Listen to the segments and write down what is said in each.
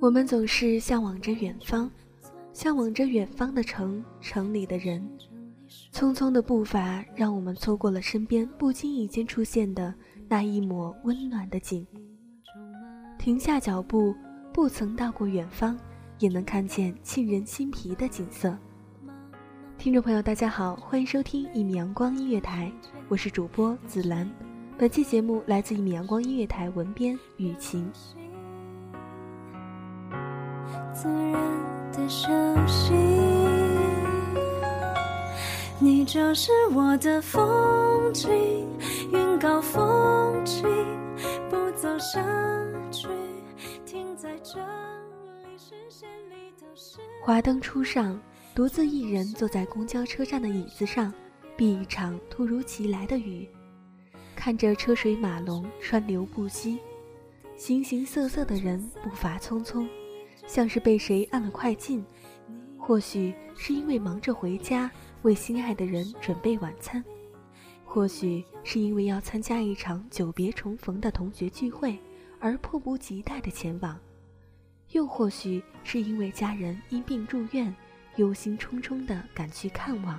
我们总是向往着远方，向往着远方的城，城里的人。匆匆的步伐，让我们错过了身边不经意间出现的那一抹温暖的景。停下脚步，不曾到过远方，也能看见沁人心脾的景色。听众朋友，大家好，欢迎收听一米阳光音乐台，我是主播紫兰。本期节目来自一米阳光音乐台文编雨晴。自然的休息，你就是我的风景，云高风轻，不走下去，停在这里，视线里都是。华灯初上，独自一人坐在公交车站的椅子上，避一场突如其来的雨，看着车水马龙，川流不息，形形色色的人步伐匆匆。像是被谁按了快进，或许是因为忙着回家为心爱的人准备晚餐，或许是因为要参加一场久别重逢的同学聚会而迫不及待的前往，又或许是因为家人因病住院，忧心忡忡的赶去看望。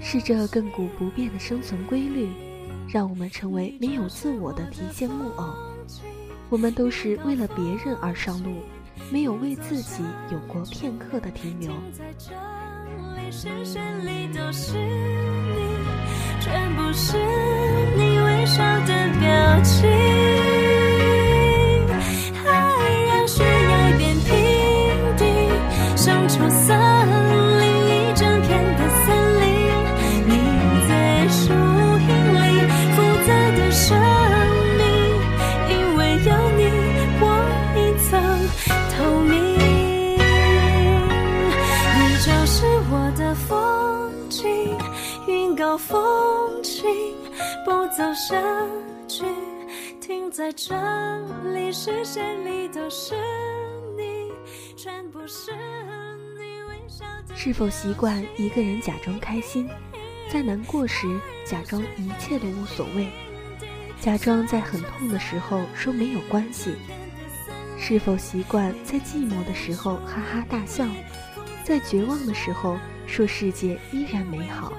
是这亘古不变的生存规律，让我们成为没有自我的提线木偶。我们都是为了别人而上路，没有为自己有过片刻的停留。深深里都是你全部是你微笑的表情，云高风。不走下去，停在这里，视线里都是你，全部是你微笑。是否习惯一个人假装开心，在难过时假装一切都无所谓，假装在很痛的时候说没有关系？是否习惯在寂寞的时候哈哈大笑，在绝望的时候说世界依然美好？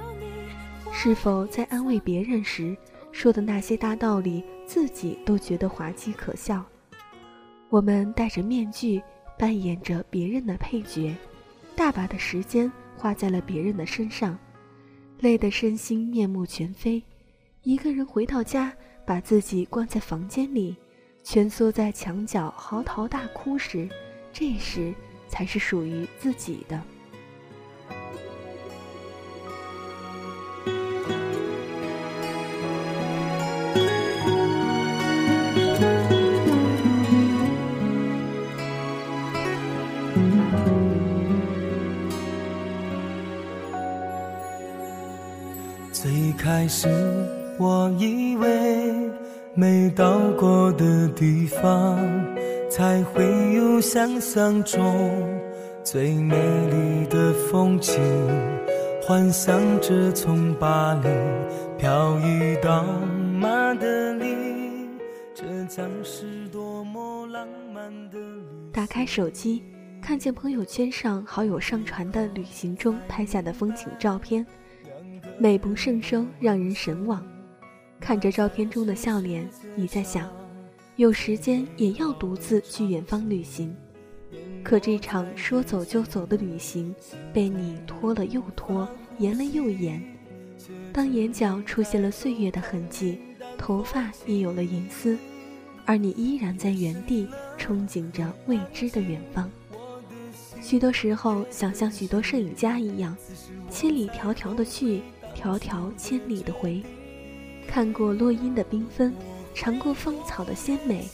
是否在安慰别人时说的那些大道理，自己都觉得滑稽可笑？我们戴着面具，扮演着别人的配角，大把的时间花在了别人的身上，累得身心面目全非，一个人回到家，把自己关在房间里，蜷缩在墙角嚎啕大哭时，这时才是属于自己的。开始我以为没到过的地方，才会有想象中最美丽的风景。幻想着从巴黎漂移到马德里，这将是多么浪漫的旅打开手机，看见朋友圈上好友上传的旅行中拍下的风景照片，美不胜收，让人神往。看着照片中的笑脸，你在想，有时间也要独自去远方旅行。可这场说走就走的旅行，被你拖了又拖，延了又延。当眼角出现了岁月的痕迹，头发也有了银丝，而你依然在原地憧憬着未知的远方。许多时候，想像许多摄影家一样，千里迢迢的去，迢迢千里的回。看过落英的缤纷，尝过芳草的鲜美，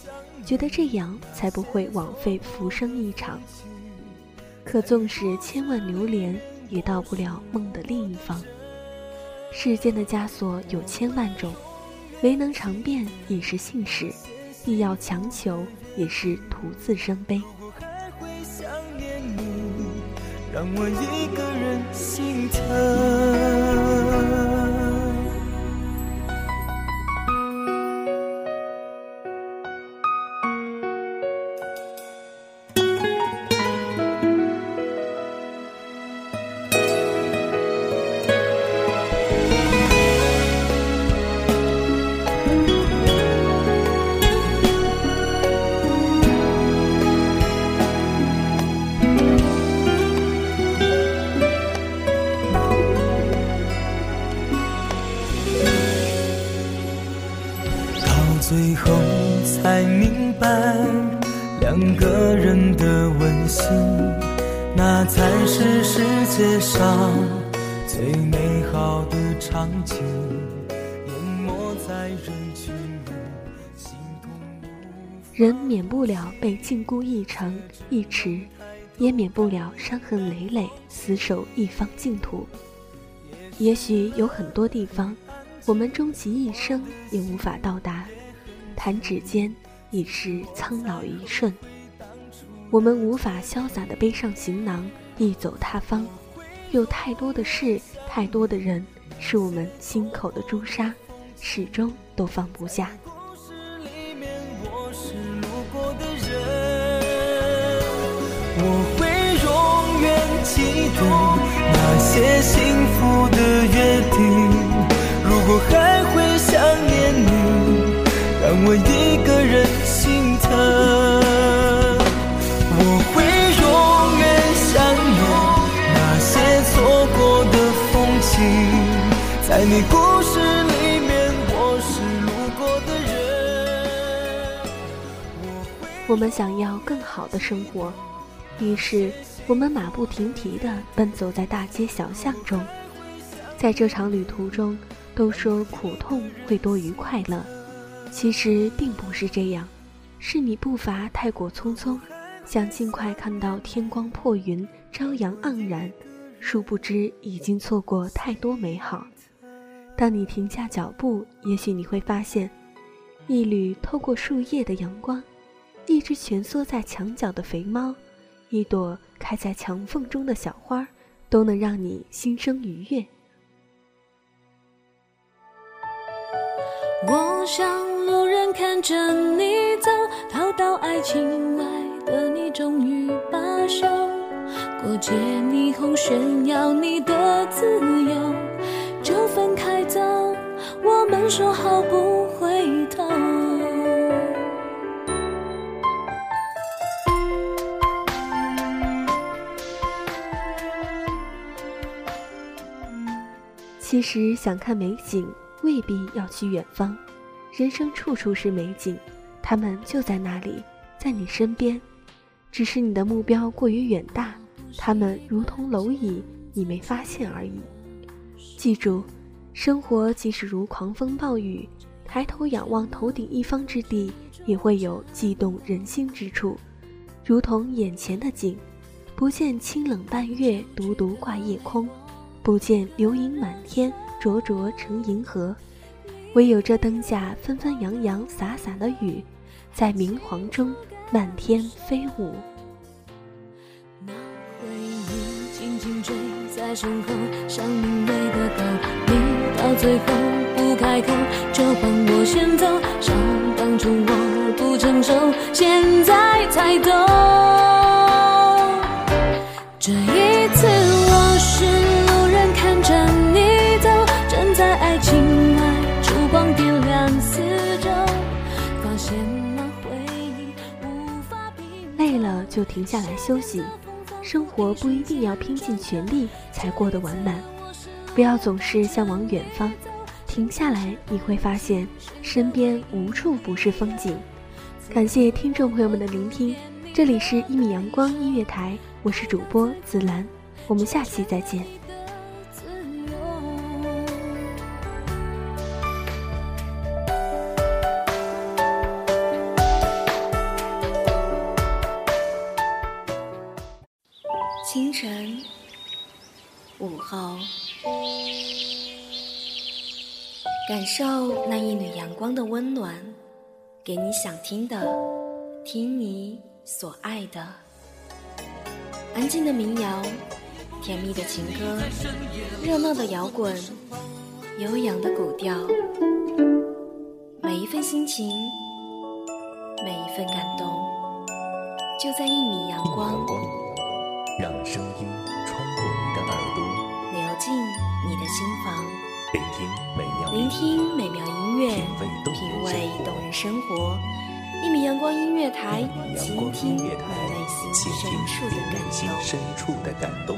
觉得这样才不会枉费浮生一场。可纵使千万流连，也到不了梦的另一方。世间的枷锁有千万种，没能尝遍也是幸事，必要强求也是徒自伤悲。让我一个人心疼。才是世界上最美好的场景。人群里，心痛无人免不了被禁锢一城一池，也免不了伤痕累累，死守一方净土。也许有很多地方，我们终其一生也无法到达，弹指间已是苍老一瞬。我们无法潇洒地背上行囊，一走他方。有太多的事，太多的人，是我们心口的朱砂，始终都放不下。里面我是路过的人，我会永远记得那些幸福的约定。如果还会想念你，让我一个人心疼。在你故事里面，我是路过的人。我们想要更好的生活，于是我们马不停蹄地奔走在大街小巷中。在这场旅途中，都说苦痛会多于快乐，其实并不是这样，是你步伐太过匆匆，想尽快看到天光破云、朝阳盎然，殊不知已经错过太多美好。当你停下脚步，也许你会发现，一缕透过树叶的阳光，一只蜷缩在墙角的肥猫，一朵开在墙缝中的小花，都能让你心生愉悦。我想路人看着你走，逃到爱情外的你终于罢休。过街霓虹炫耀你的自由，说好不回头。其实想看美景，未必要去远方，人生处处是美景，它们就在那里，在你身边，只是你的目标过于远大，它们如同蝼蚁，你没发现而已。记住，生活即使如狂风暴雨，抬头仰望头顶一方之地，也会有悸动人心之处，如同眼前的景，不见清冷半月，独独挂夜空。不见流萤满天，灼灼成银河，唯有这灯下纷纷扬扬洒洒的雨，在明黄中漫天飞舞。那回忆紧紧追在身后，像明媚的狗，你到最后不开口，就放我先走。想当初我不成熟，现在才懂。这一次。就停下来休息，生活不一定要拼尽全力才过得完满，不要总是向往远方，停下来你会发现身边无处不是风景。感谢听众朋友们的聆听，这里是一米阳光音乐台，我是主播紫兰，我们下期再见。清晨，午后，感受那一缕阳光的温暖，给你想听的，听你所爱的。安静的民谣，甜蜜的情歌，热闹的摇滚，悠扬的古调，每一份心情，每一份感动，就在一米阳光。让声音，你的心房，聆听美妙聆听美妙音乐，品味动人生活。一米阳光音乐台，倾听内心深处的感动。